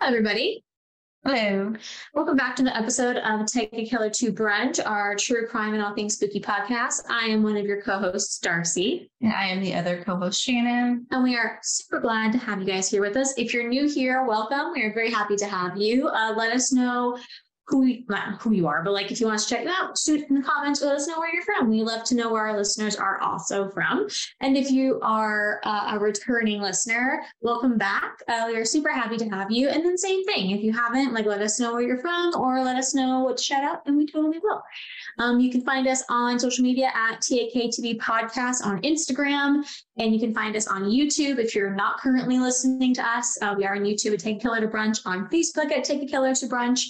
Hello, everybody. Hello. Welcome back to the episode of Take a Killer to Brunch, our true crime and all things spooky podcast. I am one of your co hosts, Darcy. And I am the other co host, Shannon. And we are super glad to have you guys here with us. If you're new here, welcome. We are very happy to have you. Uh, let us know who not who you are, but like if you want to check it out, shoot in the comments. Let us know where you're from. We love to know where our listeners are also from. And if you are uh, a returning listener, welcome back. Uh, we are super happy to have you. And then same thing, if you haven't, like let us know where you're from or let us know what shout out, and we totally will. Um, you can find us on social media at TAKTB Podcast on Instagram, and you can find us on YouTube if you're not currently listening to us. Uh, we are on YouTube at Take a Killer to Brunch, on Facebook at Take a Killer to Brunch,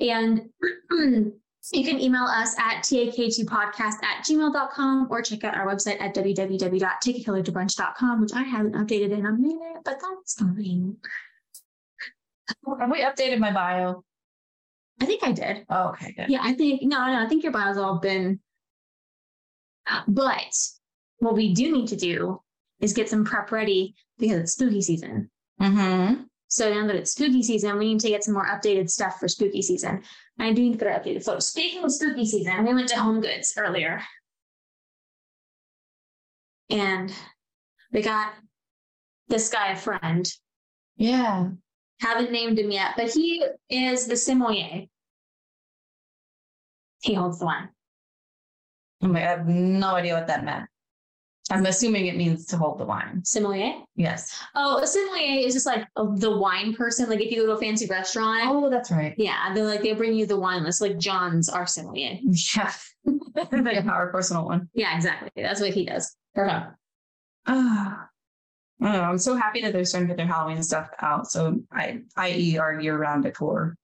and you can email us at tak2podcast at gmail.com or check out our website at www.takeakillertobrunch.com, which I haven't updated in a minute, but that's fine. Have we updated my bio? I think I did. Oh, okay, good. Yeah, I think no, no, I think your bio's all been. But what we do need to do is get some prep ready because it's spooky season. Mm-hmm. So now that it's spooky season, we need to get some more updated stuff for spooky season. I do need to get our updated photos. Speaking of spooky season, we went to Home Goods earlier. And we got this guy a friend. Yeah. Haven't named him yet, but he is the sommelier. He holds the wine. Oh my, I have no idea what that meant. I'm assuming it means to hold the wine. Sommelier? Yes. Oh, a sommelier is just like a, the wine person. Like if you go to a fancy restaurant, Oh, that's right. yeah, they're like they bring you the wine list. Like John's our sommelier. Yeah. like our personal one. Yeah, exactly. That's what he does. Perfect. I know, I'm so happy that they're starting to get their Halloween stuff out. So I, i.e., our year-round decor.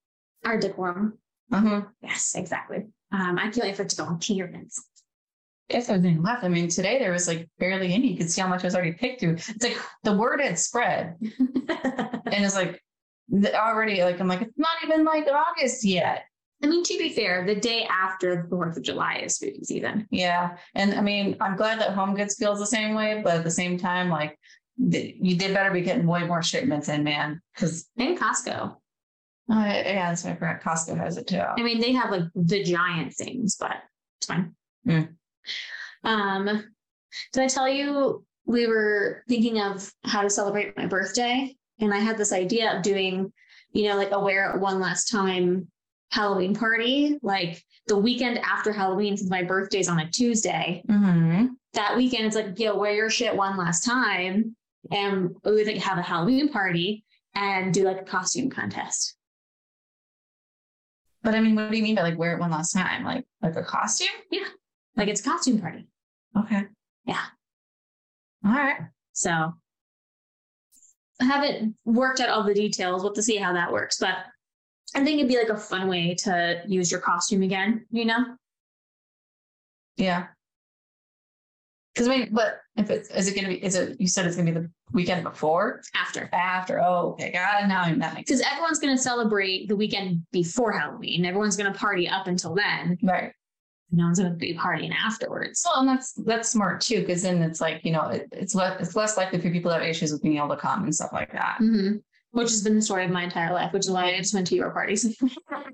Our decorum. Uh-huh. Yes, exactly. Um, I can't wait for it to go on to your events. If there's any left, I mean, today there was like barely any. You could see how much I was already picked through. It's like the word had spread, and it's like already like I'm like it's not even like August yet. I mean, to be fair, the day after the Fourth of July is spooky season. Yeah, and I mean, I'm glad that Home Goods feels the same way, but at the same time, like th- you did better be getting way more shipments in, man. Because And Costco. uh, yeah, that's right. I forgot Costco has it too. I mean, they have like the giant things, but it's fine. Mm. Um, did I tell you we were thinking of how to celebrate my birthday? And I had this idea of doing, you know, like a wear it one last time Halloween party, like the weekend after Halloween, since my birthday's on a Tuesday. Mm-hmm. That weekend, it's like, yo, wear your shit one last time. And we would like have a Halloween party and do like a costume contest. But I mean, what do you mean by like wear it one last time? Like like a costume? Like it's a costume party. Okay. Yeah. All right. So I haven't worked out all the details. We'll have to see how that works. But I think it'd be like a fun way to use your costume again, you know? Yeah. Because I mean, but if it's is it gonna be? Is it? You said it's gonna be the weekend before, After. after? Oh, okay. God, now that makes Because everyone's going to celebrate the weekend before Halloween. Everyone's going to party up until then. right. No one's going to be partying afterwards. Well, and that's that's smart too, because then it's like you know it, it's less it's less likely for people to have issues with being able to come and stuff like that. hmm Which has been the story of my entire life, which is why I just went to your parties.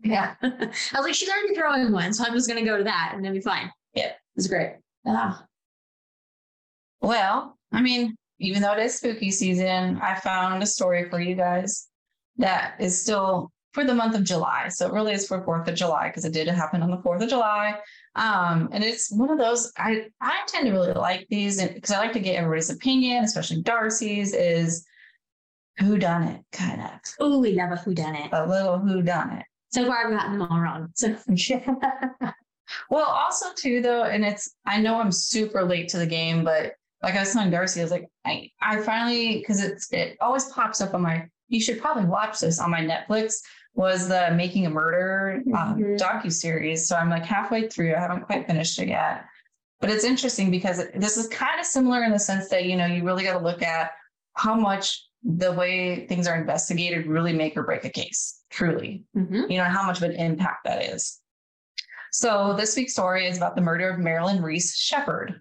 Yeah. I was like, she's already throwing one, so I'm just going to go to that and it'll be fine. Yeah. It was great. Yeah. Well, I mean, even though it is spooky season, I found a story for you guys that is still for the month of July. So it really is for Fourth of July because it did happen on the Fourth of July. Um, and it's one of those I I tend to really like these because I like to get everybody's opinion, especially Darcy's. Is who done it kind of Oh, we love a It. a little who done it. So far, I've gotten them all wrong. So Well, also too though, and it's I know I'm super late to the game, but like I was telling Darcy, I was like, I I finally because it's it always pops up on my. You should probably watch this on my Netflix. Was the Making a Murder um, Mhm. docu series? So I'm like halfway through. I haven't quite finished it yet, but it's interesting because it- this is kind of similar in the sense that you know you really got to look at how much the way things are investigated really make or break a case. Truly, Mhm. you know, how much of an impact that is. So this week's story is about the murder of Marilyn Reese Sheppard.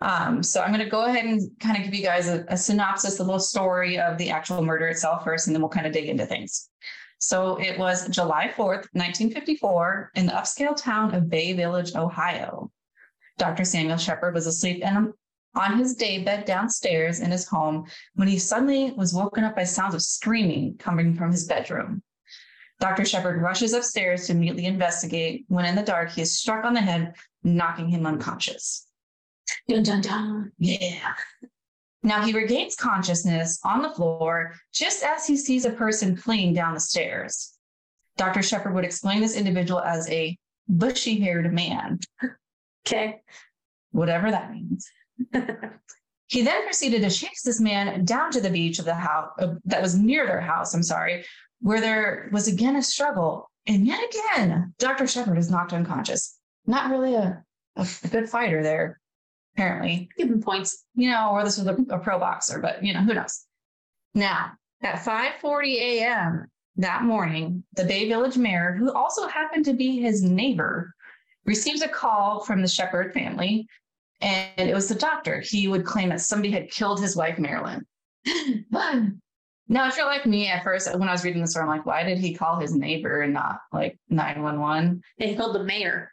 Um, so I'm going to go ahead and kind of give you guys a, a synopsis, a little story of the actual murder itself first, and then we'll kind of dig into things. So it was July 4th, 1954, in the upscale town of Bay Village, Ohio. Dr. Samuel Sheppard was asleep in, on his daybed downstairs in his home when he suddenly was woken up by sounds of screaming coming from his bedroom. Dr. Sheppard rushes upstairs to immediately investigate when in the dark he is struck on the head, knocking him unconscious. Dun dun dun. Yeah. Now he regains consciousness on the floor just as he sees a person fleeing down the stairs. Dr. Sheppard would explain this individual as a bushy haired man, Okay. whatever that means. he then proceeded to chase this man down to the beach of the house uh, that was near their house, I'm sorry, where there was again a struggle. And yet again, Dr. Sheppard is knocked unconscious. Not really a, a good fighter there, apparently. Give him points. you know, or this was a, a pro boxer, but you know, who knows? Now, at 5:40 a.m. that morning, the Bay Village mayor, who also happened to be his neighbor, receives a call from the Sheppard family, and it was the doctor. He would claim that somebody had killed his wife, Marilyn. now, if you're like me at first, when I was reading this story, I'm like, why did he call his neighbor and not like 911? They killed the mayor.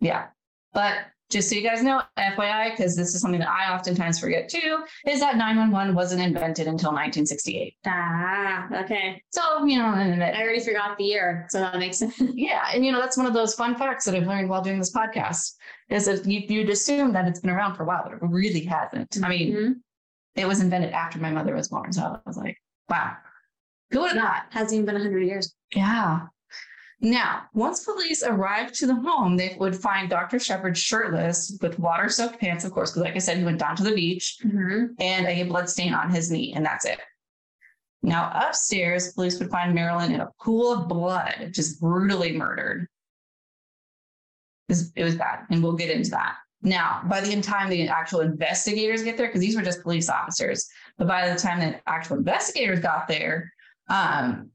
Yeah. But just so you guys know, FYI, because this is something that I oftentimes forget too, is that 911 wasn't invented until 1968. Ah, okay. So, you know, I already forgot the year, so that makes sense. yeah. And, you know, that's one of those fun facts that I've learned while doing this podcast is that you, you'd assume that it's been around for a while, but it really hasn't. I mean, Mhm. it was invented after my mother was born. So I was like, wow, who would have thought? Hasn't even been 100 years. Yeah. Now, once police arrived to the home, they would find Dr. Sheppard shirtless with water soaked pants, of course, because like I said, he went down to the beach Mhm. and a blood stain on his knee, and that's it. Now, upstairs, police would find Marilyn in a pool of blood, just brutally murdered. It was, it was bad, and we'll get into that. Now, by the time the actual investigators get there, because these were just police officers, but by the time the actual investigators got there, um,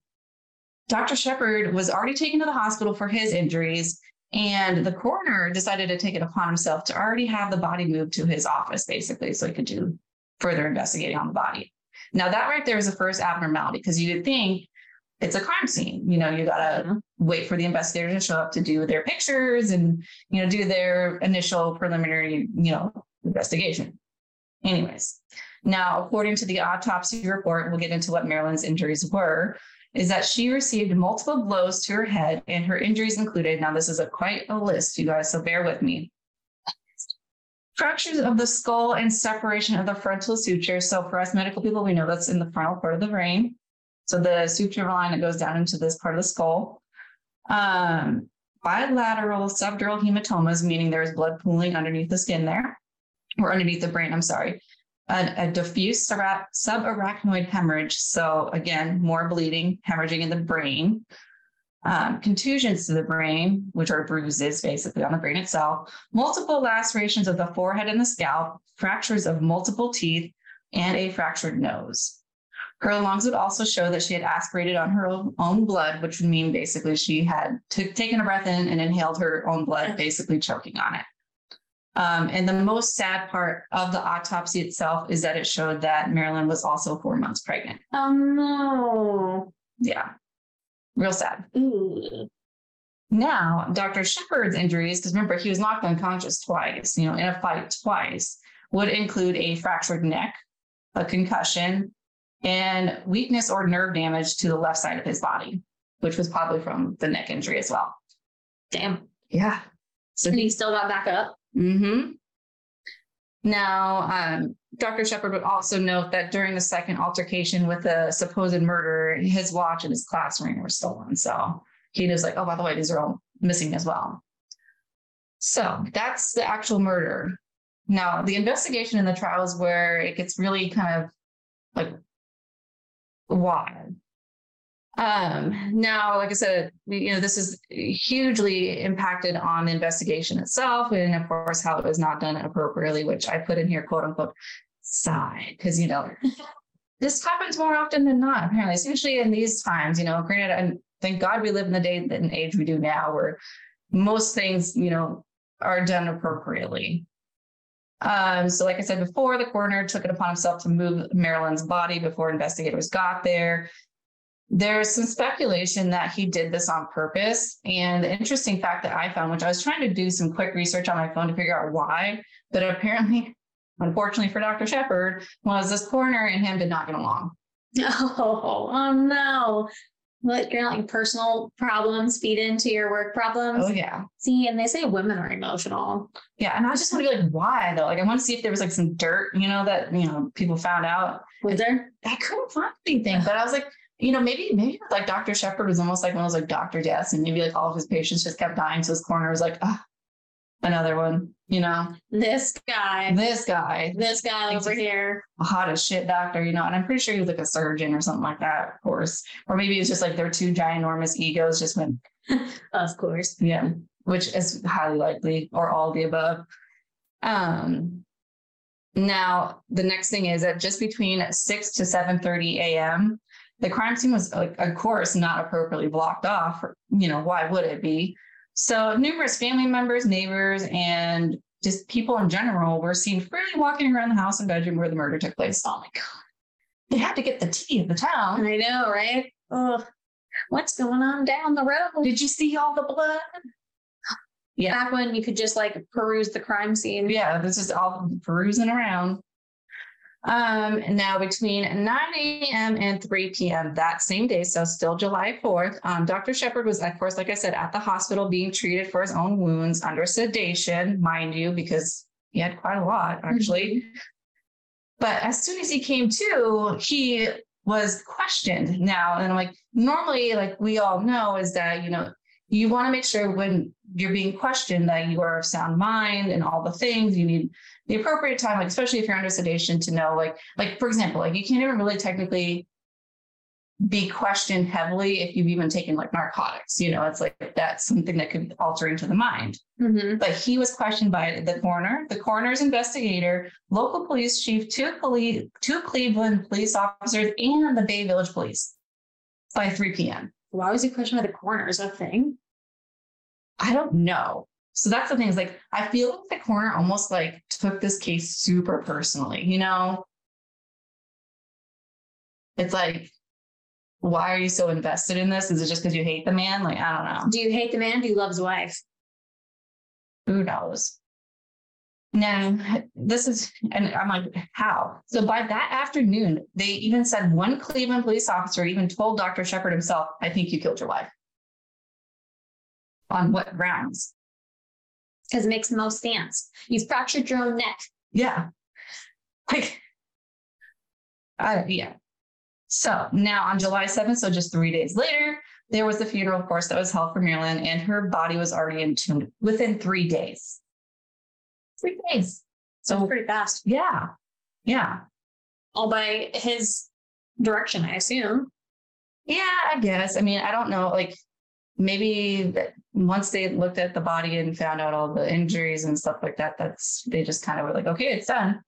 Dr. Sheppard was already taken to the hospital for his injuries, and the coroner decided to take it upon himself to already have the body moved to his office, basically, so he could do further investigating on the body. Now, that right there is the first abnormality because you would think it's a crime scene. You know, you gotta Mhm. wait for the investigators to show up to do their pictures and you know do their initial preliminary you know investigation. Anyways, now according to the autopsy report, we'll get into what Marilyn's injuries were. Is that she received multiple blows to her head, and her injuries included. Now, this is a quite a list, you guys, so bear with me. Fractures of the skull and separation of the frontal suture. So, for us medical people, we know that's in the frontal part of the brain. So, the suture line that goes down into this part of the skull. Um, bilateral subdural hematomas, meaning there's blood pooling underneath the skin there, or underneath the brain, I'm sorry. A, a diffuse subarachnoid hemorrhage. So, again, more bleeding, hemorrhaging in the brain. Um, contusions to the brain, which are bruises basically on the brain itself, multiple lacerations of the forehead and the scalp, fractures of multiple teeth, and a fractured nose. Her lungs would also show that she had aspirated on her own, own blood, which would mean basically she had took taken a breath in and inhaled her own blood, basically choking on it. Um, and the most sad part of the autopsy itself is that it showed that Marilyn was also four months pregnant. Oh no. Yeah, real sad. Ooh. Now, Dr. Sheppard's injuries, because remember, he was knocked unconscious twice, you know, in a fight twice, would include a fractured neck, a concussion, and weakness or nerve damage to the left side of his body, which was probably from the neck injury as well. Damn. Yeah. So And he still got back up. Mm-hmm. Now, um, Dr. Sheppard would also note that during the second altercation with the supposed murderer, his watch and his class ring were stolen. So he was like, oh, by the way, these are all missing as well. So that's the actual murder. Now, the investigation in the trial is where it gets really kind of like wild. Um, now, like I said, you know, this is hugely impacted on the investigation itself, and of course, how it was not done appropriately, which I put in here, quote unquote, side, because you know, this happens more often than not, apparently, especially in these times, you know, granted, and thank God we live in the day and age we do now where most things, you know, are done appropriately. Um, so, like I said before, the coroner took it upon himself to move Marilyn's body before investigators got there. There's some speculation that he did this on purpose. And the interesting fact that I found, which I was trying to do some quick research on my phone to figure out why, but apparently, unfortunately for Dr. Sheppard, was this coroner and him did not get along. Oh, oh no. Let your like personal problems feed into your work problems. Oh, yeah. See, and they say women are emotional. Yeah. And I just want to be like, why though? Like, I want to see if there was like some dirt, you know, that, you know, people found out. Was there? I couldn't find anything, but I was like, you know, maybe, maybe like Dr. Sheppard was almost like one of those like doctor deaths, and maybe like all of his patients just kept dying. So his coroner was like, ah, another one, you know, This guy, this guy, this guy over here. a hot as shit doctor, you know, and I'm pretty sure he was like a surgeon or something like that, of course. Or maybe it's just like their two ginormous egos just went, Of course. yeah, which is highly likely, or all the above. Um, now the next thing is that just between six to seven thirty a.m., the crime scene was, like, of course, not appropriately blocked off. You know, why would it be? So numerous family members, neighbors, and just people in general were seen freely walking around the house and bedroom where the murder took place. Oh my god They had to get the tea of the town. I know, right? Ugh. What's going on down the road? Did you see all the blood? Yeah. Back when you could just like peruse the crime scene. Yeah, this is all perusing around. Um, now between 9 a.m. and 3 p.m. that same day, so still July 4th, um, Dr. Sheppard was, of course, like I said, at the hospital being treated for his own wounds under sedation, mind you, because he had quite a lot actually. But as soon as he came to, he was questioned now. And I'm like, normally, like we all know, is that, you know, you want to make sure when you're being questioned that you are of sound mind and all the things you need the appropriate time, like especially if you're under sedation, to know, like, like for example, like you can't even really technically be questioned heavily if you've even taken like narcotics. You know, it's like that's something that could be altering to the mind Mhm. but he was questioned by the coroner, the coroner's investigator, local police chief, two police, two Cleveland police officers, and the Bay Village Police by 3 p.m. Why was he questioned by the coroner? Is that a thing? I don't know. So that's the thing is like I feel like the corner almost like took this case super personally, you know? It's like, why are you so invested in this? Is it just because you hate the man? Like, I don't know. Do you hate the man? Do you love his wife? who knows? Now, this is, and I'm like, how? So by that afternoon, they even said one Cleveland police officer even told Dr. Sheppard himself, I think you killed your wife. On what grounds? Because it makes the most sense. You fractured your own neck. Yeah. Like, I, yeah. So now on July 7th, so just three days later, there was the funeral, of course, that was held for Marilyn, and her body was already entombed within three days. Three days. So So, pretty fast. yeah. Yeah. All by his direction, I assume. Yeah, I guess. I mean, I don't know. Like, maybe that once they looked at the body and found out all the injuries and stuff like that, that's they just kind of were like, okay, it's done.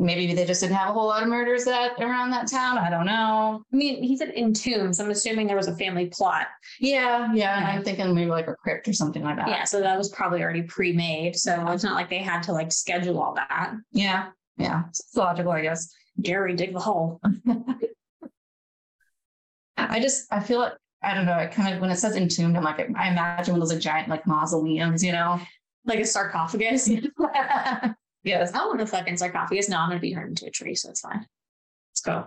Maybe they just didn't have a whole lot of murders that around that town. I don't know. I mean, he said entombed, so I'm assuming there was a family plot. Yeah, yeah. And I'm thinking maybe like a crypt or something like that. Yeah, so that was probably already pre-made. So it's not like they had to like schedule all that. Yeah. Yeah. It's logical, I guess. Jerry dig the hole. I just I feel like I don't know. I kind of when it says entombed, I'm like I imagine one of those like giant like mausoleums, you know. Like a sarcophagus. yes. I want a fucking sarcophagus. No, I'm gonna be turned into a tree, so it's fine. Let's go.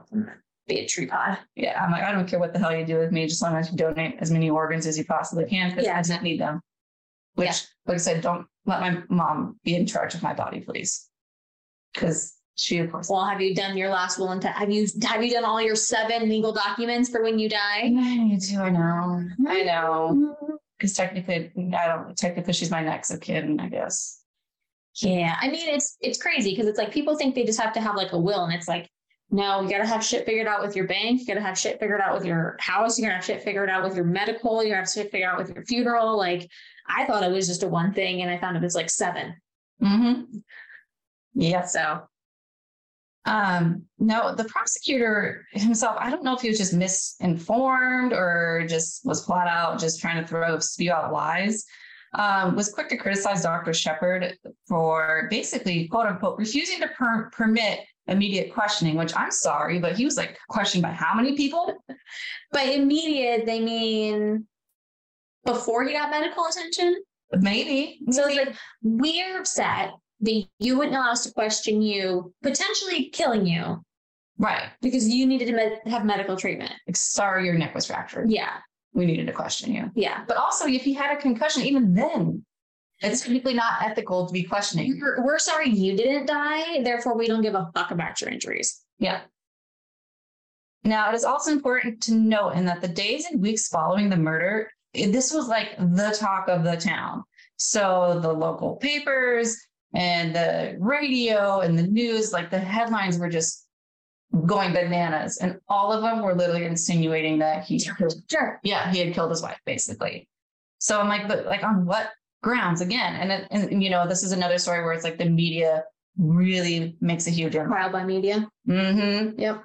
Be a tree pod. Yeah, I'm like, I don't care what the hell you do with me, just as long as you donate as many organs as you possibly can, because Yeah. I don't need them. Which, Yeah. like I said, don't let my mom be in charge of my body, please. Because she, of course, Well, have you done your last will and te- have you have you done all your seven legal documents for when you die? I need to. I know. I mm-hmm. know. Because technically, I don't. Technically, she's my next of kin, I guess. Yeah, I mean it's it's crazy because it's like people think they just have to have like a will, and it's like no, you gotta have shit figured out with your bank, you gotta have shit figured out with your house, you gotta have shit figured out with your medical, you gotta have shit figured out with your funeral. Like I thought it was just a one thing, and I found it was like seven. Mm-hmm. Yeah. So Um, no, the prosecutor himself, I don't know if he was just misinformed or just was flat out just trying to throw spew out lies. Um, was quick to criticize Dr. Sheppard for basically, quote unquote, refusing to per- permit immediate questioning, which I'm sorry, but he was like questioned by how many people? By immediate, they mean before he got medical attention. Maybe. So it's like we're upset that you wouldn't allow us to question you, potentially killing you Right. because you needed to med- have medical treatment. Like, sorry, your neck was fractured. Yeah, We needed to question you. yeah. But also, if he had a concussion, even then, it's technically not ethical to be questioning. We're, we're sorry you didn't die, therefore we don't give a fuck about your injuries. Yeah. Now, it is also important to note in that the days and weeks following the murder, this was like the talk of the town. So the local papers and the radio and the news, like the headlines were just going bananas. And all of them were literally insinuating that he Sure. yeah, he had killed his wife, basically. So I'm like, but like on what grounds again? And, it- and you know, this is another story where it's like the media really makes a huge impact. Trial by media. Mm-hmm. Yep.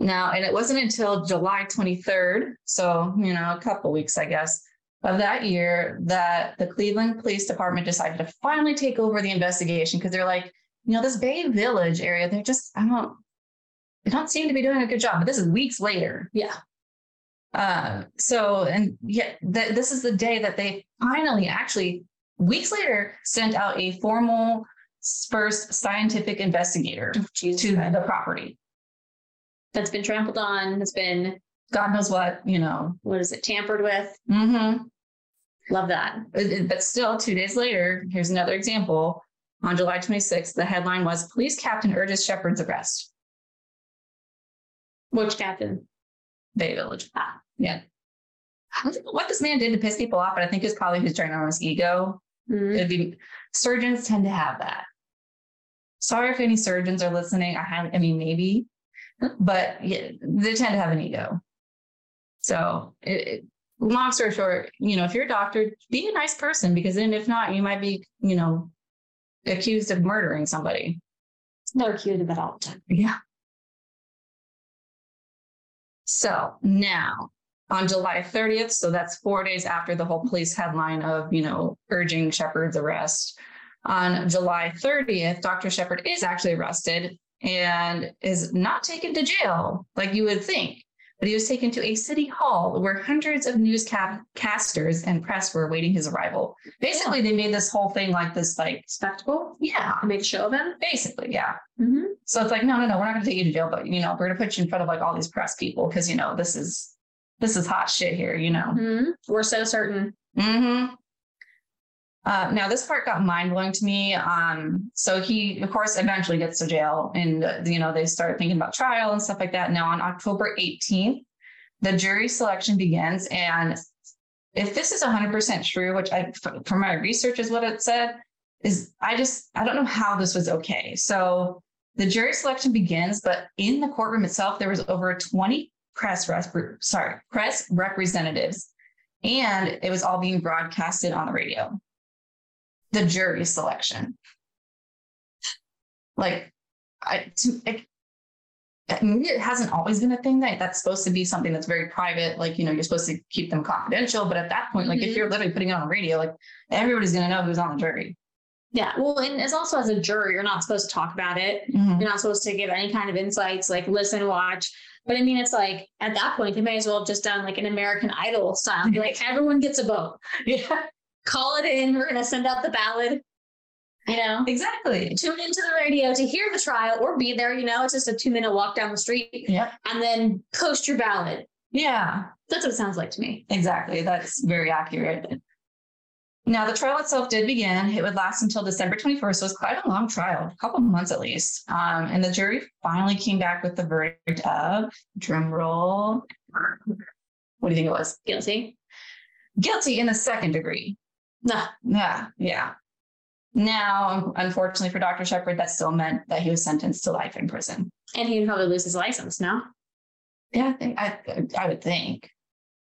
Now, and it wasn't until July 23rd, so you know, a couple weeks, I guess, of that year that the Cleveland Police Department decided to finally take over the investigation because they're like, you know, this Bay Village area, they're just, I don't, they don't seem to be doing a good job. But this is weeks later. Yeah. Uh, so, and yet th- this is the day that they finally, actually, weeks later, sent out a formal first scientific investigator Jesus to Christ. the property. That's been trampled on, has been, God knows what, you know. what is it, tampered with. Mm-hmm. Love that. But still, two days later, here's another example. On July 26th, the headline was Police Captain Urges Sheppard's arrest. Which captain? Bay Village. Ah. Yeah. I don't know what this man did to piss people off, but I think it's probably his ginormous ego. Mhm. It'd be surgeons tend to have that. Sorry if any surgeons are listening. I have, I mean, maybe, but yeah, they tend to have an ego. So, it, it, long story short, you know, if you're a doctor, be a nice person because then if not, you might be, you know, accused of murdering somebody. They're accused of it all the time. Yeah. So now on July 30th, so that's four days after the whole police headline of, you know, urging Sheppard's arrest. On July 30th, Dr. Sheppard is actually arrested and is not taken to jail like you would think, but he was taken to a city hall where hundreds of newscasters and press were awaiting his arrival. Basically, they made this whole thing like this, like, Spectacle. yeah, I made a show of him. basically, yeah. Mm-hmm. So it's like, no, no, no, we're not going to take you to jail, but you know, we're going to put you in front of like all these press people because you know this is this is hot shit here, you know. Mm-hmm. We're so certain. Mm-hmm. Uh, now this part got mind blowing to me. Um, so he, of course, eventually gets to jail, and uh, you know they start thinking about trial and stuff like that. Now on October 18th, the jury selection begins, and if this is 100% true, which I, from my research is what it said, is I just I don't know how this was okay. So the jury selection begins, but in the courtroom itself, there was over 20 press sorry press representatives, and it was all being broadcasted on the radio. The jury selection, like I, to, it, maybe it hasn't always been a thing that that's supposed to be something that's very private. Like you know, you're supposed to keep them confidential. But at that point, like if Mhm. you're literally putting it on the radio, like everybody's gonna know who's on the jury. Yeah. Well, and it's also as a juror, you're not supposed to talk about it. Mhm. You're not supposed to give any kind of insights, like listen, watch. But I mean, it's like at that point, they may as well have just done like an American Idol style. Like, everyone gets a vote. Yeah, Call it in. We're gonna send out the ballot. You know, exactly. tune into the radio to hear the trial or be there. You know, it's just a two minute walk down the street, Yeah, and then post your ballot. yeah. That's what it sounds like to me. Exactly. That's very accurate. Now, the trial itself did begin. It would last until December 21st. So it was quite a long trial, a couple months at least. Um, and the jury finally came back with the verdict of drum roll. What do you think it was? Guilty. Guilty in the second degree. No. Yeah, yeah. Now, unfortunately for Dr. Sheppard, that still meant that he was sentenced to life in prison. And he would probably lose his license now. Yeah, I think I, I would think.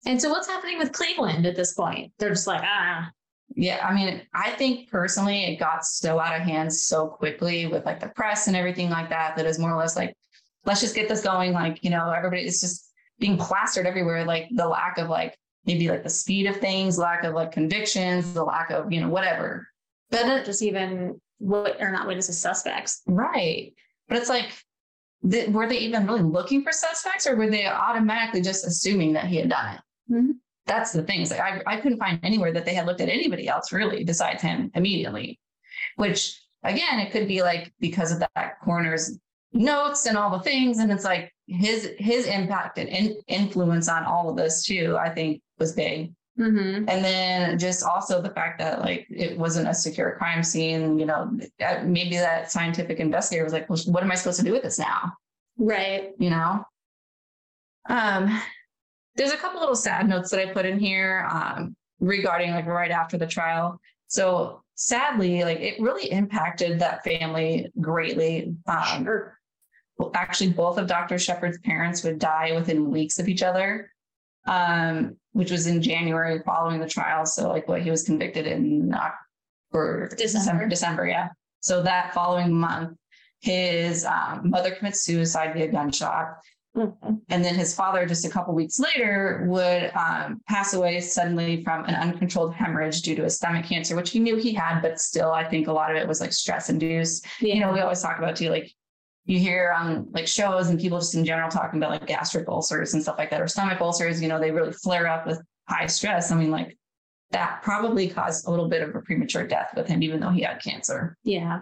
And so what's happening with Cleveland at this point? They're just like, ah, Yeah, I mean, I think personally it got so out of hand so quickly with like the press and everything like that that is more or less like, let's just get this going. Like, you know, everybody is just being plastered everywhere. Like the lack of like maybe like the speed of things, lack of like convictions, the lack of, you know, whatever. But not just even what or not witnesses suspects. Right. But it's like, th- were they even really looking for suspects or were they automatically just assuming that he had done it? Mhm. That's the thing. It's like, I, I couldn't find anywhere that they had looked at anybody else really besides him immediately, which again, it could be like because of that coroner's notes and all the things. And it's like his, his impact and in, influence on all of this too, I think was big. Mm-hmm. And then just also the fact that like it wasn't a secure crime scene, you know, maybe that scientific investigator was like, well, what am I supposed to do with this now? Right. You know? Um, there's a couple little sad notes that I put in here um, regarding like right after the trial. So sadly, like it really impacted that family greatly. Um, Sure. Actually both of Dr. Sheppard's parents would die within weeks of each other, um, which was in January following the trial. So like what he was convicted in Oc- or December. December, yeah. So that following month, his um, mother commits suicide via gunshot. Mhm. And then his father, just a couple weeks later, would um, pass away suddenly from an uncontrolled hemorrhage due to a stomach cancer, which he knew he had, but still, I think a lot of it was like stress induced Yeah. you know, we always talk about too, like you hear on like shows and people just in general talking about like gastric ulcers and stuff like that, or stomach ulcers, you know, they really flare up with high stress. I mean, like that probably caused a little bit of a premature death with him, even though he had cancer. yeah.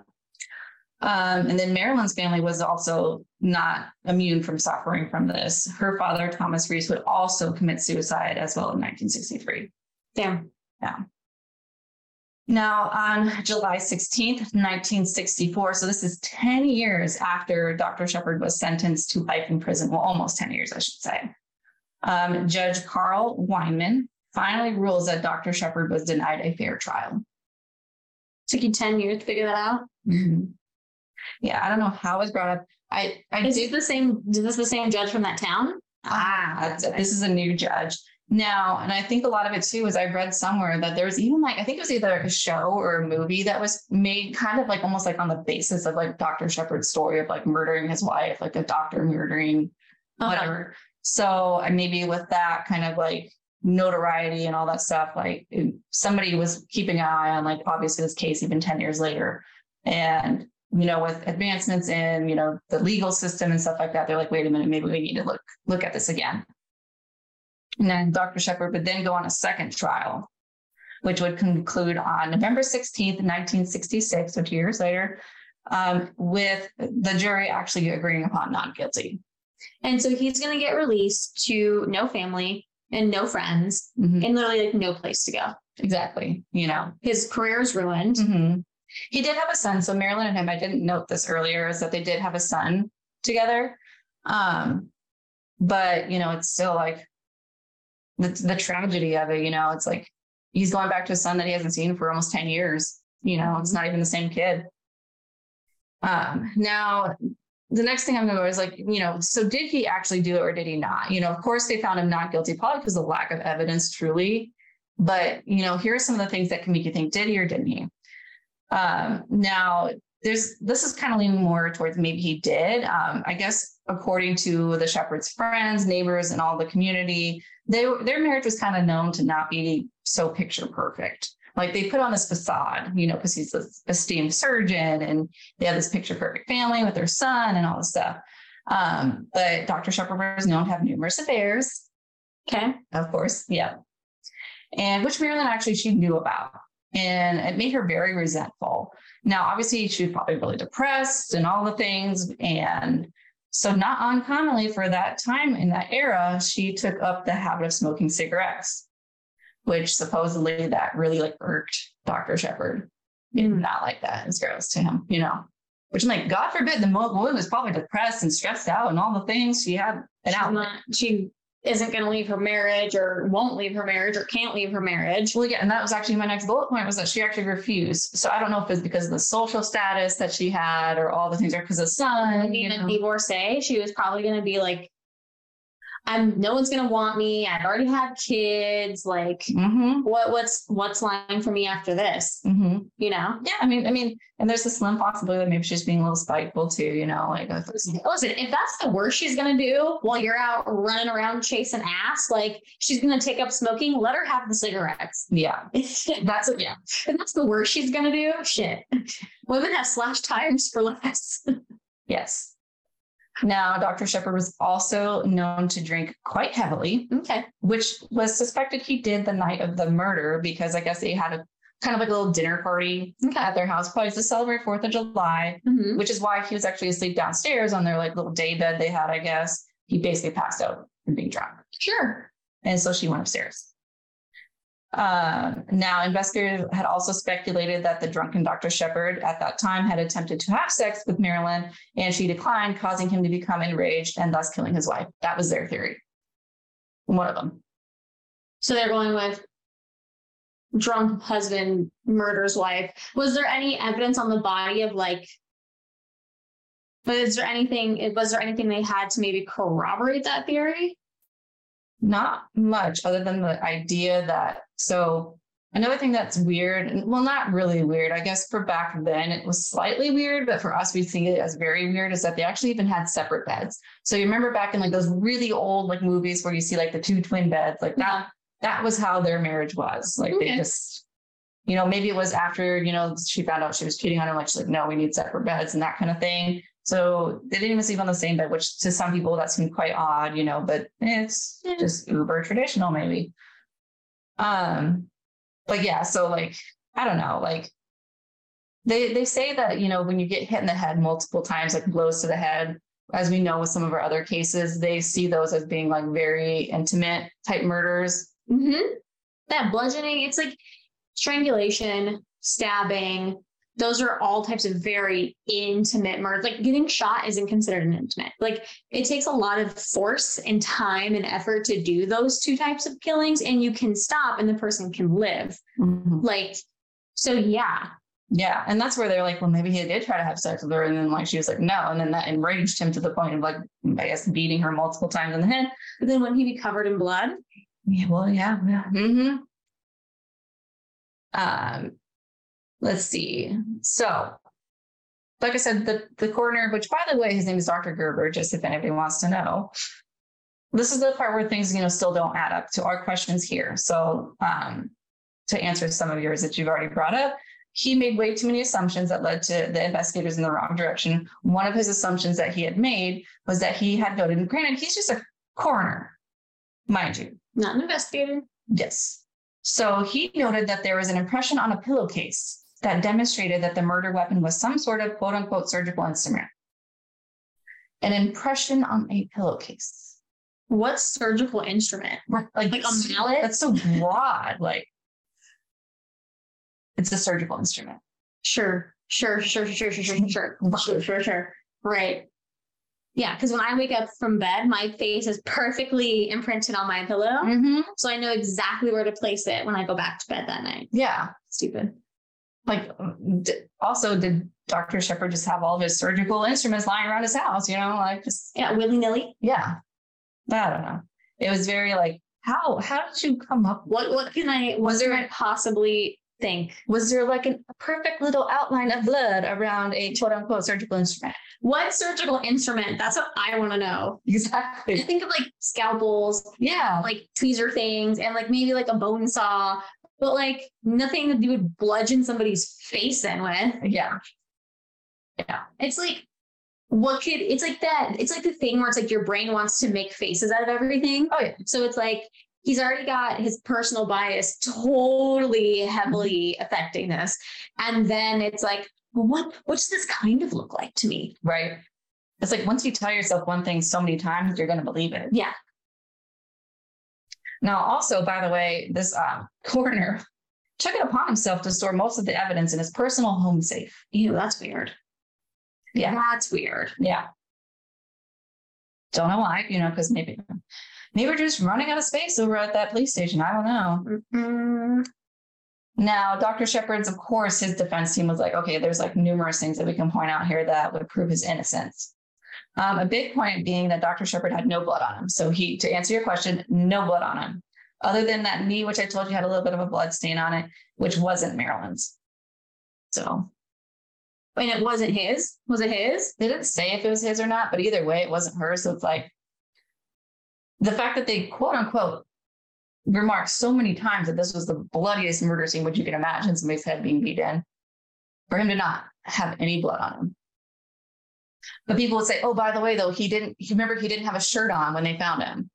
Um, and then Marilyn's family was also not immune from suffering from this. Her father, Thomas Reese, would also commit suicide as well in 1963. Damn. Now, on July 16th, 1964, so this is 10 years after Dr. Sheppard was sentenced to life in prison, well, almost 10 years, I should say. Um, Judge Carl Weinman finally rules that Dr. Sheppard was denied a fair trial. Took you 10 years to figure that out. Yeah, I don't know how it was brought up. I, I Is did this the same? Is this the same judge from that town? Ah, this is a new judge. Now, and I think a lot of it too is I've read somewhere that there was even like I think it was either a show or a movie that was made kind of like almost like on the basis of like Dr. Sheppard's story of like murdering his wife, like a doctor murdering uh-huh. whatever. So and maybe with that kind of like notoriety and all that stuff, like somebody was keeping an eye on like obviously this case even 10 years later. And you know, with advancements in, you know, the legal system and stuff like that, they're like, wait a minute, maybe we need to look look at this again. And then Dr. Sheppard would then go on a second trial, which would conclude on November 16th, 1966, so two years later, um, with the jury actually agreeing upon not guilty. And so he's going to get released to no family and no friends Mhm. and literally like no place to go. Exactly. You know, His career is ruined. Mhm. he did have a son. So Marilyn and him, I didn't note this earlier, is that they did have a son together. Um, but you know, it's still like the, the tragedy of it, you know, it's like he's going back to a son that he hasn't seen for almost 10 years. You know, it's not even the same kid. Um, now the next thing I'm gonna go is like, you know, so did he actually do it or did he not? You know, of course they found him not guilty, probably because of lack of evidence truly. But you know, here are some of the things that can make you think, did he or didn't he? Um, now there's this is kind of leaning more towards maybe he did. Um, I guess according to the Sheppard's friends, neighbors, and all the community, they their marriage was kind of known to not be so picture perfect. Like they put on this facade, you know, because he's this esteemed surgeon and they have this picture perfect family with their son and all this stuff. Um, but Dr. Sheppard was known to have numerous affairs, Okay. of course, yeah. And which Marilyn actually she knew about. And it made her very resentful. Now, obviously, she was probably really depressed and all the things. And so, not uncommonly for that time in that era, she took up the habit of smoking cigarettes, which supposedly that really like irked Dr. Sheppard. He did Mm. not like that. It's gross to him, you know. Which I'm like, God forbid, the woman was probably depressed and stressed out and all the things she had an She's outlet. not, she isn't going to leave her marriage or won't leave her marriage or can't leave her marriage. Well, yeah, and that was actually my next bullet point was that she actually refused. So I don't know if it's because of the social status that she had or all the things, or because of son. You Being a divorcee, she was probably going to be like, I'm no one's gonna want me. I've already had kids. Like, Mm-hmm. what what's what's lying for me after this? Mm-hmm. You know? Yeah, I mean, I mean, and there's a slim possibility that maybe she's being a little spiteful too, you know, like if Listen, if that's the worst she's gonna do while you're out running around chasing ass, like she's gonna take up smoking, let her have the cigarettes. yeah, that's yeah. If that's the worst she's gonna do, shit. Women have slash tires for less. Yes. Now, Dr. Sheppard was also known to drink quite heavily, okay. which was suspected he did the night of the murder because I guess they had a kind of like a little dinner party Okay. at their house, probably to celebrate Fourth of July, Mhm. which is why he was actually asleep downstairs on their like little day bed they had, I guess. He basically passed out from being drunk. Sure. And so she went upstairs. Um, now, investigators had also speculated that the drunken Dr. Sheppard at that time had attempted to have sex with Marilyn and she declined, causing him to become enraged and thus killing his wife. That was their theory. One of them. So they're going with drunk husband murders wife. Was there any evidence on the body of like is there anything was there anything they had to maybe corroborate that theory? Not much other than the idea that, so another thing that's weird, well, not really weird, I guess for back then it was slightly weird, but for us, we see it as very weird is that they actually even had separate beds. So you remember back in like those really old like movies where you see like the two twin beds, like that, that was how their marriage was. Like they just, you know, maybe it was after, you know, she found out she was cheating on him, like she's like, no, we need separate beds and that kind of thing. So they didn't even sleep on the same bed, which to some people that seemed quite odd, you know, but it's just uber traditional, maybe. Um, but yeah, so like, I don't know, like they they say that, you know, when you get hit in the head multiple times, like blows to the head, as we know with some of our other cases, they see those as being like very intimate type murders. Mm-hmm. That bludgeoning, it's like strangulation, stabbing. Those are all types of very intimate murders. Like getting shot isn't considered an intimate. Like it takes a lot of force and time and effort to do those two types of killings, and you can stop and the person can live. Like, so yeah. Yeah. And that's where they're like, well, maybe he did try to have sex with her. And then like she was like, no. And then that enraged him to the point of like, I guess beating her multiple times in the head. But then when he be covered in blood, Yeah, well, yeah, yeah. hmm Um, let's see. So, like I said, the the coroner, which by the way, his name is Dr. Gerber, just if anybody wants to know. This is the part where things, you know, still don't add up to our questions here. So, um, to answer some of yours that you've already brought up, he made way too many assumptions that led to the investigators in the wrong direction. One of his assumptions that he had made was that he had noted, and granted, he's just a coroner, mind you, not an investigator. Yes. So he noted that there was an impression on a pillowcase that demonstrated that the murder weapon was some sort of quote unquote surgical instrument. An impression on a pillowcase. What surgical instrument? Like, Like a mallet? That's so broad. Like it's a surgical instrument. Sure, sure, sure, sure, sure, sure, sure, sure, sure, sure. Sure, right. Yeah, because when I wake up from bed, my face is perfectly imprinted on my pillow. Mm-hmm. So I know exactly where to place it when I go back to bed that night. Yeah. Stupid. Like d- also did Dr. Sheppard just have all of his surgical instruments lying around his house, you know, like just Yeah, willy nilly. yeah. I don't know. It was very like, how how did you come up What what can I Was there- I possibly think? was there like an, a perfect little outline of blood around a quote unquote surgical instrument? What surgical instrument? That's what I want to know. I Exactly. think of like scalpels, Yeah. like tweezer things, and like maybe like a bone saw, but like nothing that you would bludgeon somebody's face in with. Yeah. Yeah. It's like what could it's like that it's like the thing where it's like your brain wants to make faces out of everything Oh yeah. so it's like he's already got his personal bias totally heavily mm-hmm. affecting this and then it's like well, what what does this kind of look like to me Right. It's like once you tell yourself one thing so many times, you're going to believe it. yeah Now, also, by the way, this um, coroner took it upon himself to store most of the evidence in his personal home safe. ew that's weird Yeah. that's weird Yeah. Don't know why, you know, because maybe maybe we're just running out of space over at that police station. I don't know. Mm, Now, Dr. Sheppard's, of course, his defense team was like, okay, there's like numerous things that we can point out here that would prove his innocence. Um, a big point being that Dr. Sheppard had no blood on him. So he, to answer your question, no blood on him. Other than that knee, which I told you had a little bit of a blood stain on it, which wasn't Marilyn's. So And it wasn't his. Was it his? they didn't say if it was his or not, but either way, it wasn't hers. So it's like the fact that they quote unquote remarked so many times that this was the bloodiest murder scene, which you can imagine somebody's head being beat in, for him to not have any blood on him. But people would say, oh, by the way, though, he didn't, you remember he didn't have a shirt on when they found him.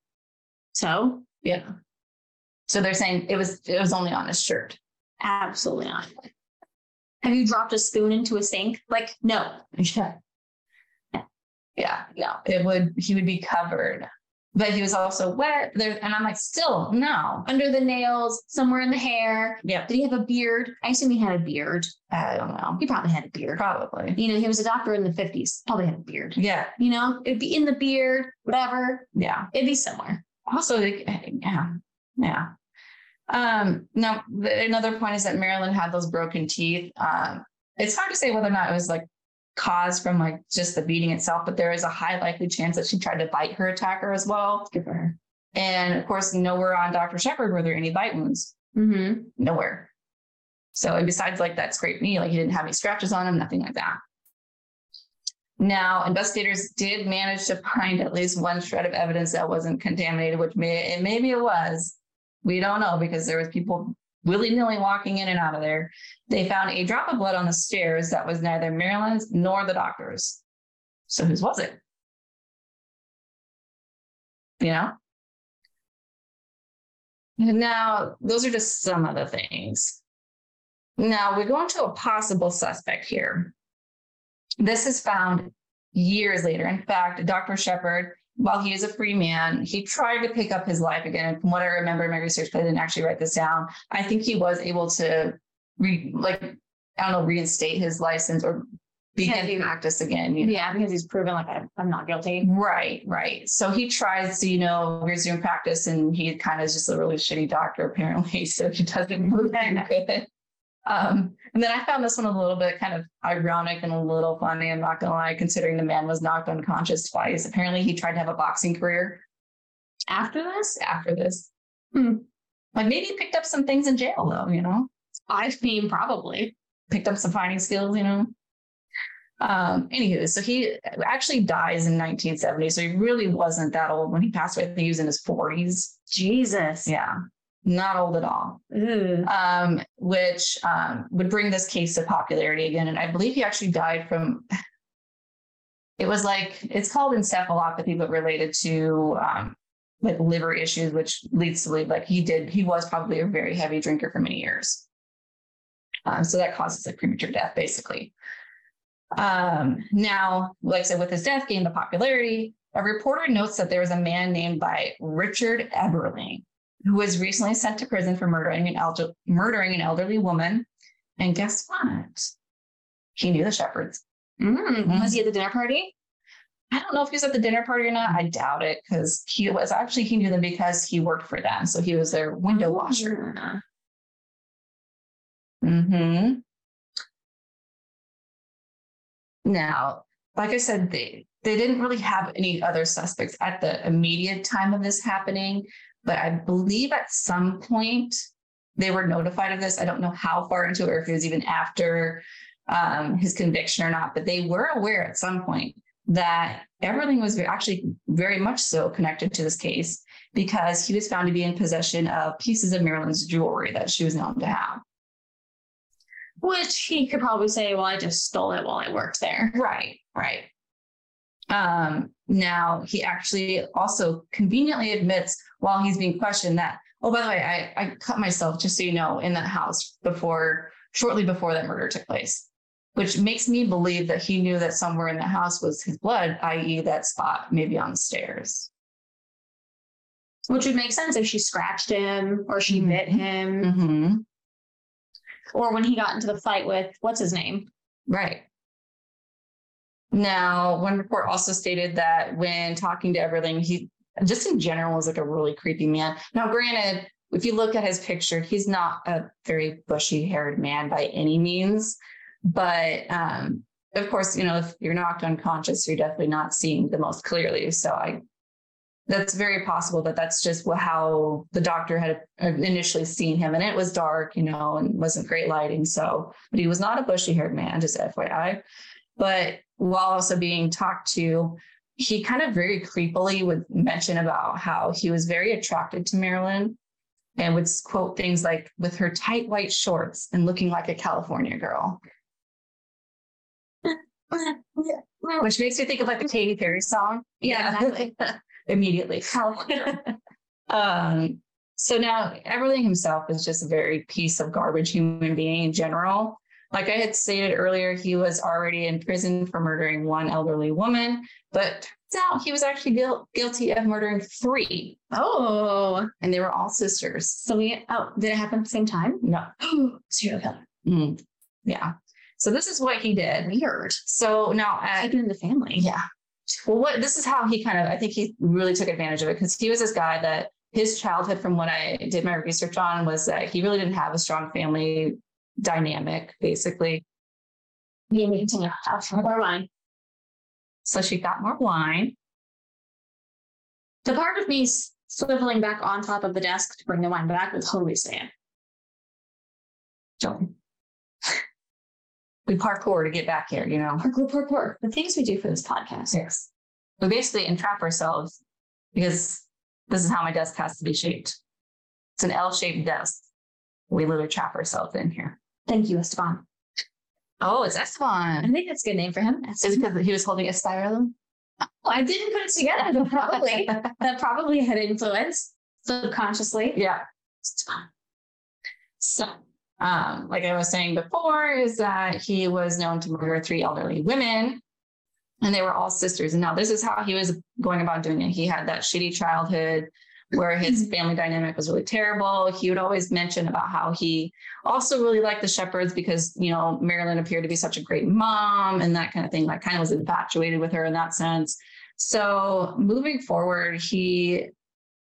So Yeah. So they're saying it was it was only on his shirt. absolutely not. Have you dropped a spoon into a sink? Like, no. Yeah. Yeah, no, it would he would be covered. But he was also wet there, and I'm like, still no. Under the nails, somewhere in the hair. Yeah. Did he have a beard? I assume he had a beard. I don't know. He probably had a beard. Probably. You know, he was a doctor in the 50s. Probably had a beard. Yeah. You know, it'd be in the beard, whatever. Yeah. It'd be somewhere. Also, yeah. Yeah. Um, now the- another point is that Marilyn had those broken teeth. Um, it's hard to say whether or not it was like caused from like just the beating itself, but there is a high likely chance that she tried to bite her attacker as well. Good for her. And of course, nowhere on Dr. Sheppard were there any bite wounds. Mm-hmm. Nowhere. So, and besides like that scraped knee, like he didn't have any scratches on him, nothing like that. Now, investigators did manage to find at least one shred of evidence that wasn't contaminated, which may and maybe it was. We don't know because there was people willy-nilly walking in and out of there. They found a drop of blood on the stairs that was neither Marilyn's nor the doctor's. So whose was it? You know? Now, those are just some of the things. Now we go into a possible suspect here. This is found years later. In fact, Dr. Sheppard, while he is a free man, he tried to pick up his life again. And from what I remember in my research, but I didn't actually write this down. I think he was able to re, like, I don't know, reinstate his license or begin he- practice again. you know? Yeah, because he's proven like I'm, I'm not guilty. Right, right. So he tries to, you know, resume practice and he kind of is just a really shitty doctor apparently. So he doesn't move very good. Um, and then I found this one a little bit kind of ironic and a little funny. I'm not gonna lie, considering the man was knocked unconscious twice. Apparently he tried to have a boxing career After this, after this. Hmm. Like maybe he picked up some things in jail though, you know, I mean, probably. picked up some fighting skills, you know. Um, anywho, so he actually dies in 1970. So he really wasn't that old when he passed away. I think he was in his 40s. Jesus. Yeah, not old at all. Ugh. Um, which um, would bring this case to popularity again. And I believe he actually died from. It was like it's called encephalopathy, but related to um, like liver issues, which leads to believe like he did. He was probably a very heavy drinker for many years. Um, so that causes like premature death, basically. Um, now, like I said, with his death gained the popularity. A reporter notes that there was a man named by Richard Eberling who was recently sent to prison for murdering an elder, murdering an elderly woman. And guess what? He knew the Sheppards. Mm. Was he at the dinner party? I don't know if he was at the dinner party or not. I doubt it because he was actually he knew them because he worked for them. So he was their window washer. Mm. hmm Now, like I said, they they didn't really have any other suspects at the immediate time of this happening, but I believe at some point they were notified of this. I don't know how far into it or if it was even after um, his conviction or not, but they were aware at some point that everything was actually very much so connected to this case because he was found to be in possession of pieces of Marilyn's jewelry that she was known to have. Which he could probably say, well, I just stole it while I worked there. Right, right. Um, now he actually also conveniently admits while he's being questioned that, oh, by the way, I, I cut myself, just so you know, in that house before, shortly before that murder took place, which makes me believe that he knew that somewhere in the house was his blood, i.e., that spot maybe on the stairs. Which would make sense if she scratched him or she Mhm. bit him Mm-hmm. or when he got into the fight with what's his name? Right. Now, one report also stated that when talking to Everling, he just in general was like a really creepy man. Now, granted, if you look at his picture, he's not a very bushy haired man by any means, but um, of course, you know, if you're knocked unconscious, you're definitely not seeing the most clearly. So I, that's very possible that that's just how the doctor had initially seen him. And it was dark, you know, and wasn't great lighting. So, but he was not a bushy haired man, just FYI. But while also being talked to, he kind of very creepily would mention about how he was very attracted to Marilyn and would quote things like with her tight white shorts and looking like a California girl. Which makes me think of like the Katy Perry song. Yeah, exactly. Immediately. um, so now Everly himself is just a very piece of garbage human being in general. Like I had stated earlier, he was already in prison for murdering one elderly woman, but turns out he was actually guil- guilty of murdering three. Oh, and they were all sisters. So we, oh, did it happen at the same time? No. Serial killer. Mm, yeah. So this is what he did. Weird. So now, at, Taken in the family. yeah. Well, what this is how he kind of, I think he really took advantage of it because he was this guy that his childhood, from what I did my research on, was that he really didn't have a strong family dynamic, basically. We continue. Have more wine. So she got more wine. The part of me swiveling back on top of the desk to bring the wine back was totally stand. Don't. We parkour to get back here, you know. Parkour, parkour. The things we do for this podcast. Yes. We basically entrap ourselves because this is how my desk has to be shaped. It's an L-shaped desk. We literally trap ourselves in here. Thank you, Esteban. Oh, it's Esteban. I think that's a good name for him. Is it because he was holding a styrofoam? I didn't put it together, probably that probably had influence subconsciously. yeah. Esteban. So, um, like I was saying before, is that he was known to murder three elderly women, and they were all sisters. And now this is how he was going about doing it. He had that shitty childhood where his family dynamic was really terrible. He would always mention about how he also really liked the Sheppards because you know Marilyn appeared to be such a great mom and that kind of thing. Like, kind of was infatuated with her in that sense. So, moving forward, he,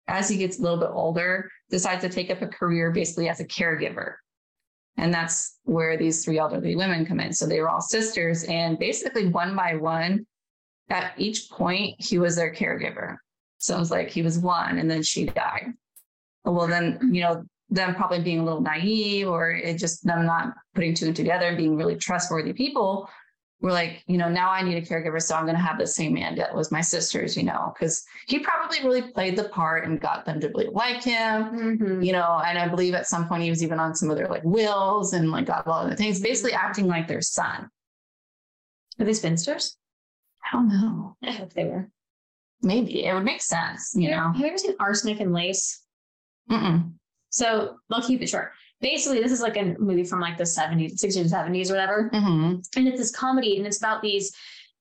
as he gets a little bit older, decides to take up a career basically as a caregiver. And that's where these three elderly women come in. So they were all sisters, and basically one by one, at each point, he was their caregiver. So it was like he was one, and then she died. Well, then you know them probably being a little naive, or it just them not putting two and together, and being really trustworthy people. We're like, you know, now I need a caregiver, so I'm going to have the same man that was my sisters, you know, because he probably really played the part and got them to really like him Mm-hmm. you know, and I believe at some point he was even on some of their like wills and like got a lot of the things, basically acting like their son. Are they spinsters? I don't know. I hope they were. Maybe it would make sense, you know. Have you ever seen Arsenic and Lace? Mm-mm. So I'll keep it short. Basically, this is like a movie from like the 70s, 60s, 70s, or whatever. Mm-hmm. And it's this comedy, and it's about these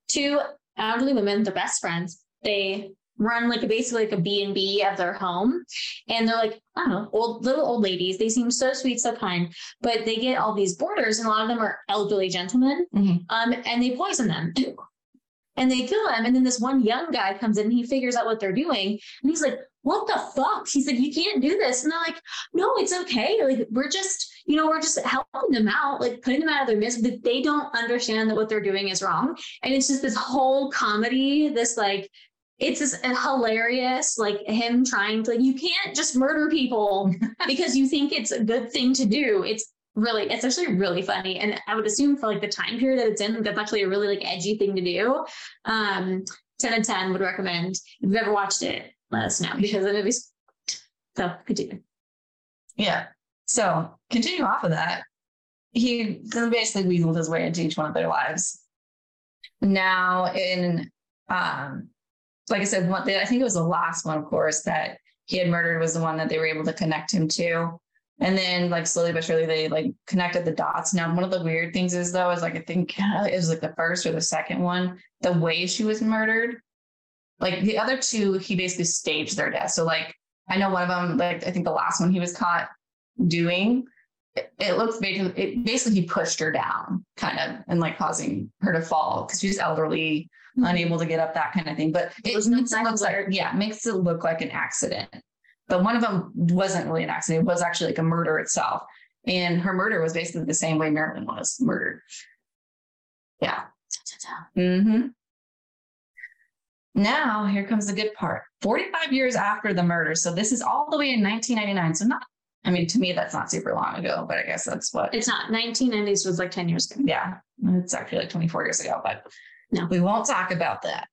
two elderly women, they're best friends. They run like a, basically like a B&B of their home. And they're like, I don't know, old little old ladies. They seem so sweet, so kind, but they get all these boarders, and a lot of them are elderly gentlemen. Mhm. Um, and they poison them. And they kill them. And then this one young guy comes in and he figures out what they're doing. And he's like, what the fuck? He said, you can't do this. And they're like, no, it's okay. Like, we're just, you know, we're just helping them out, like putting them out of their misery. But they don't understand that what they're doing is wrong. And it's just this whole comedy, this like, it's this hilarious, like him trying to, like, you can't just murder people because you think it's a good thing to do. It's really, it's actually really funny. And I would assume for like the time period that it's in, that's actually a really like edgy thing to do. Um, 10 and 10 would recommend. If you've ever watched it, let us know because the movie's so continue. Yeah. So continue off of that. He basically weaseled his way into each one of their lives. Now, in um, like I said, one, I think it was the last one, of course, that he had murdered was the one that they were able to connect him to. And then, like slowly but surely, they like connected the dots. Now, one of the weird things is though, is like I think uh, it was like the first or the second one, the way she was murdered. Like the other two, he basically staged their death. So like I know one of them, like I think the last one he was caught doing, it, it looks basically, it basically he pushed her down, kind of, and like causing her to fall because she's elderly, unable to get up, that kind of thing. But it was makes it look like, yeah, makes it look like an accident. But one of them wasn't really an accident; it was actually like a murder itself. And her murder was basically the same way Marilyn was murdered. Yeah. Mm-hmm. Now, here comes the good part 45 years after the murder. So, this is all the way in 1999. So, not, I mean, to me, that's not super long ago, but I guess that's what, It's not 1990s was like 10 years ago. yeah, it's actually like 24 years ago, but No. we won't talk about that.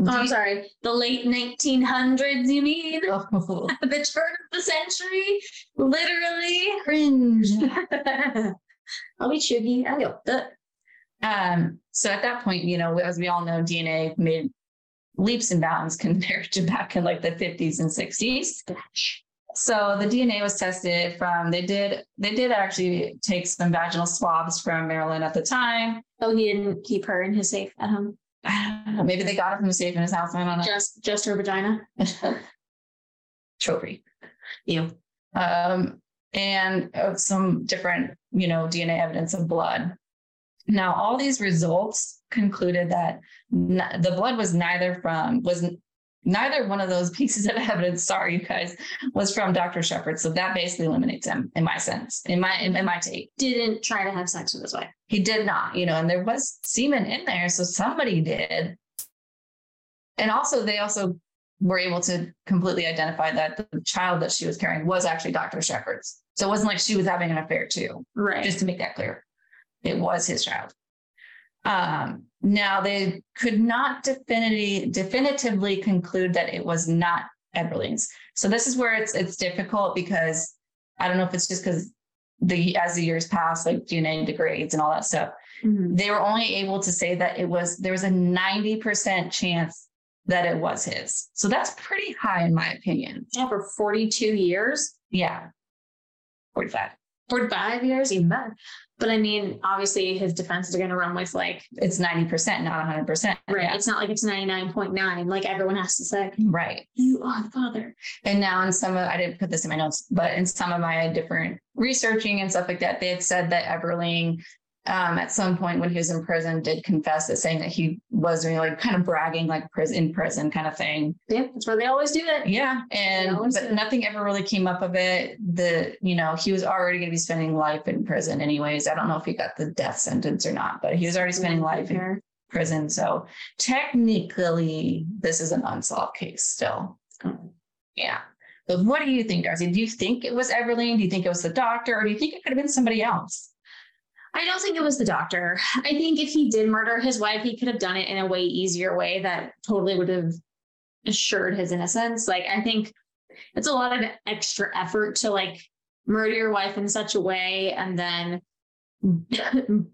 Oh, I'm sorry. The late 1900s, you mean? Oh, the turn of the century? Literally. cringe. I'll be chuggy. I got that. Um, so at that point, you know, as we all know, DNA made leaps and bounds compared to back in like the 50s and 60s. So the DNA was tested from they did they did actually take some vaginal swabs from Marilyn at the time. Oh, he didn't keep her in his safe at home. Know, maybe they got it from the safe in his house. I don't Just just her vagina. Trophy. You. Um, and some different, you know, DNA evidence of blood. Now, all these results concluded that n- the blood was neither from was neither one of those pieces of evidence. Sorry, you guys, was from Dr. Sheppard. So that basically eliminates him, in my sense, in my in, in my take. Didn't try to have sex with his wife. He did not, you know, and there was semen in there, so somebody did. And also, they also were able to completely identify that the child that she was carrying was actually Dr. Sheppard's. So it wasn't like she was having an affair too Right. just to make that clear. It was his child. Um, now they could not definitively definitively conclude that it was not Everling's. So this is where it's it's difficult because I don't know if it's just because the as the years pass, like DNA degrades and all that stuff. Mhm. They were only able to say that it was there was a 90% chance that it was his. So that's pretty high in my opinion. Yeah, for 42 years, Yeah. 45. 45 years, even better. But I mean, obviously his defenses are going to run with like, It's 90%, not 100%. right. Yeah. It's not like it's 99.9, like everyone has to say, Right. you are the father. And now in some of, I didn't put this in my notes, but in some of my different researching and stuff like that, they had said that Everling, um, at some point when he was in prison, did confess it, saying that he was doing like kind of bragging, like prison in prison kind of thing. Yeah, that's where they always do it. Yeah, and but nothing ever really came up of it. The you know he was already going to be spending life in prison anyways. I don't know if he got the death sentence or not, but he was already spending life in prison. So technically, this is an unsolved case still. Yeah. But what do you think, Darcy? Do you think it was Everling? Do you think it was the doctor? Or do you think it could have been somebody else? I don't think it was the doctor. I think if he did murder his wife, he could have done it in a way easier way that totally would have assured his innocence. Like, I think it's a lot of extra effort to like murder your wife in such a way and then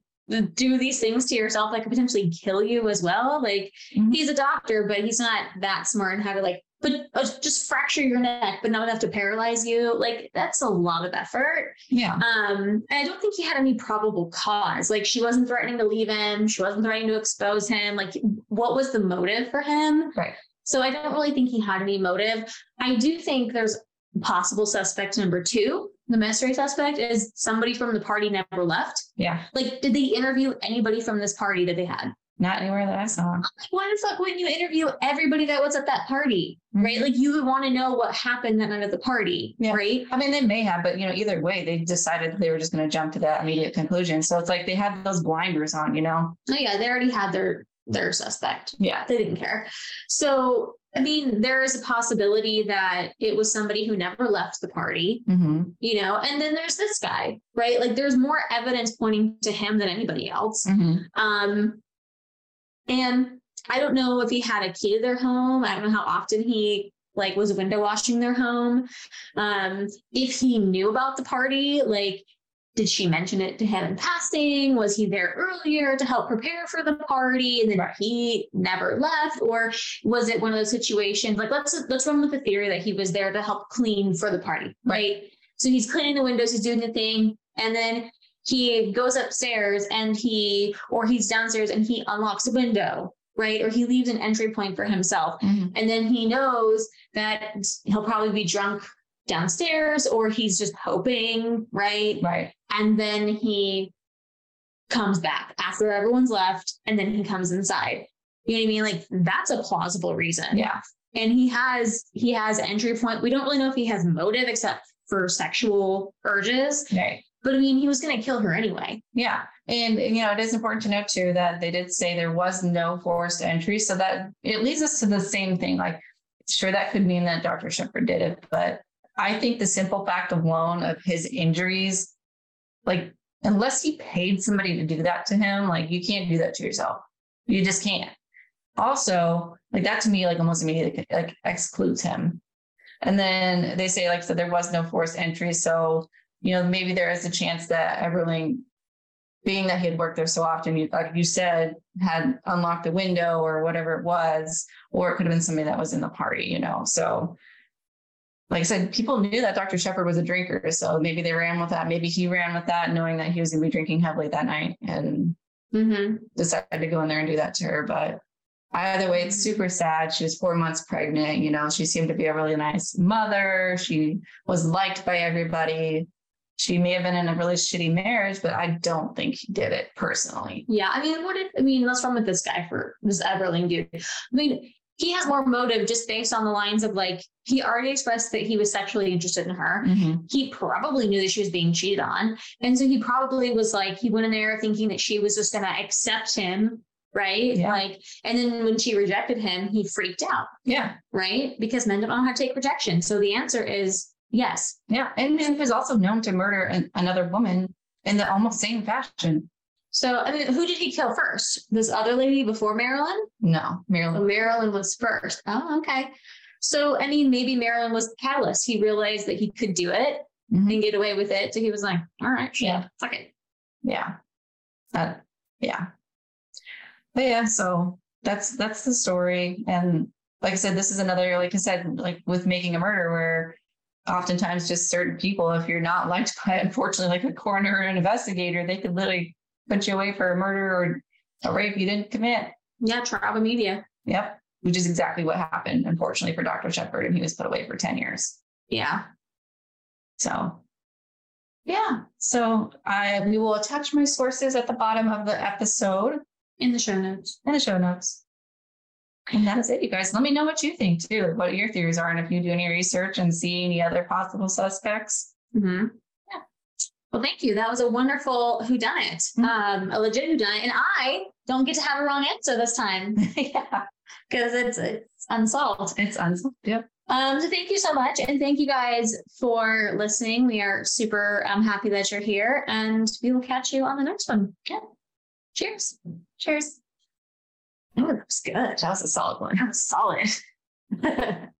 do these things to yourself that could potentially kill you as well. Like, Mhm. he's a doctor, but he's not that smart in how to like, but uh, just fracture your neck, but not enough to paralyze you. Like, that's a lot of effort. Yeah. Um, and I don't think he had any probable cause. Like she wasn't threatening to leave him. She wasn't threatening to expose him. Like what was the motive for him? Right. So I don't really think he had any motive. I do think there's possible suspect number two. The mystery suspect is somebody from the party never left. Yeah. Like, did they interview anybody from this party that they had? Not anywhere that I saw. Why the fuck wouldn't you interview everybody that was at that party? Right? Like you would want to know what happened that night at the party, Yeah. right? I mean, they may have, but you know, either way, they decided they were just going to jump to that immediate conclusion. So it's like they had those blinders on, you know? Oh yeah, they already had their their suspect. Yeah. they didn't care. So, I mean, there is a possibility that it was somebody who never left the party, Mm-hmm. you know, and then there's this guy, right? Like there's more evidence pointing to him than anybody else. Mm-hmm. Um, and I don't know if he had a key to their home. I don't know how often he like was window washing their home. Um, if he knew about the party, like did she mention it to him in passing? Was he there earlier to help prepare for the party and then Right. he never left? Or was it one of those situations like let's let's run with the theory that he was there to help clean for the party, right? So he's cleaning the windows, he's doing the thing, and then he goes upstairs and he or he's downstairs and he unlocks a window, right? Or he leaves an entry point for himself. Mm-hmm. And then he knows that he'll probably be drunk downstairs or he's just hoping, right? Right. And then he comes back after everyone's left and then he comes inside. You know what I mean? Like that's a plausible reason. Yeah. And he has he has entry point. We don't really know if he has motive except for sexual urges. Right. But I mean, he was going to kill her anyway. Yeah. And, you know, it is important to note too that they did say there was no forced entry. So that it leads us to the same thing. Like, sure, that could mean that Dr. Sheppard did it. But I think the simple fact alone of his injuries, like, unless he paid somebody to do that to him, like, you can't do that to yourself. You just can't. Also, like, that to me, like, almost immediately like excludes him. And then they say, like, so there was no forced entry. So you know, maybe there is a chance that Everling, being that he had worked there so often, you, like you said, had unlocked the window or whatever it was, or it could have been somebody that was in the party, you know. So, like I said, people knew that Dr. Sheppard was a drinker. So maybe they ran with that. Maybe he ran with that, knowing that he was going to be drinking heavily that night and mm-hmm. decided to go in there and do that to her. But either way, it's super sad. She was four months pregnant. You know, she seemed to be a really nice mother. She was liked by everybody she may have been in a really shitty marriage, but I don't think he did it personally. Yeah. I mean, what did, I mean, what's wrong with this guy for this Everling dude? I mean, he has more motive just based on the lines of like, he already expressed that he was sexually interested in her. Mm-hmm. He probably knew that she was being cheated on. And so he probably was like, he went in there thinking that she was just going to accept him right? Yeah. Like, and then when she rejected him, he freaked out. Yeah. Right. Because men don't know how to take rejection. So the answer is Yes. Yeah. And he was also known to murder an, another woman in the almost same fashion. So, I mean, who did he kill first? This other lady before Marilyn? No, Marilyn. Oh, Marilyn was first. Oh, okay. So, I mean, maybe Marilyn was the catalyst. He realized that he could do it mm-hmm. and get away with it. So he was like, all right, yeah, fuck it. Yeah. That, yeah. But yeah, so that's that's the story. And like I said, this is another, like I said, like with making a murder where oftentimes just certain people, if you're not liked by, unfortunately, like a coroner or an investigator, they could literally put you away for a murder or a rape you didn't commit. Yeah, trial media. Yep. Which is exactly what happened, unfortunately, for Dr. Sheppard, and he was put away for 10 years. Yeah. So yeah. So I we will attach my sources at the bottom of the episode. In the show notes. In the show notes. And that's it, you guys. Let me know what you think too, what your theories are, and if you do any research and see any other possible suspects. Mm-hmm. Yeah. Well, thank you. That was a wonderful who done it, mm-hmm. um, a legit who done it, and I don't get to have a wrong answer this time. yeah, because it's it's unsolved. It's unsolved. Yep. Um, so thank you so much, and thank you guys for listening. We are super um, happy that you're here, and we will catch you on the next one. Yeah. Cheers. Cheers. Oh, that was good. That was a solid one. That was solid.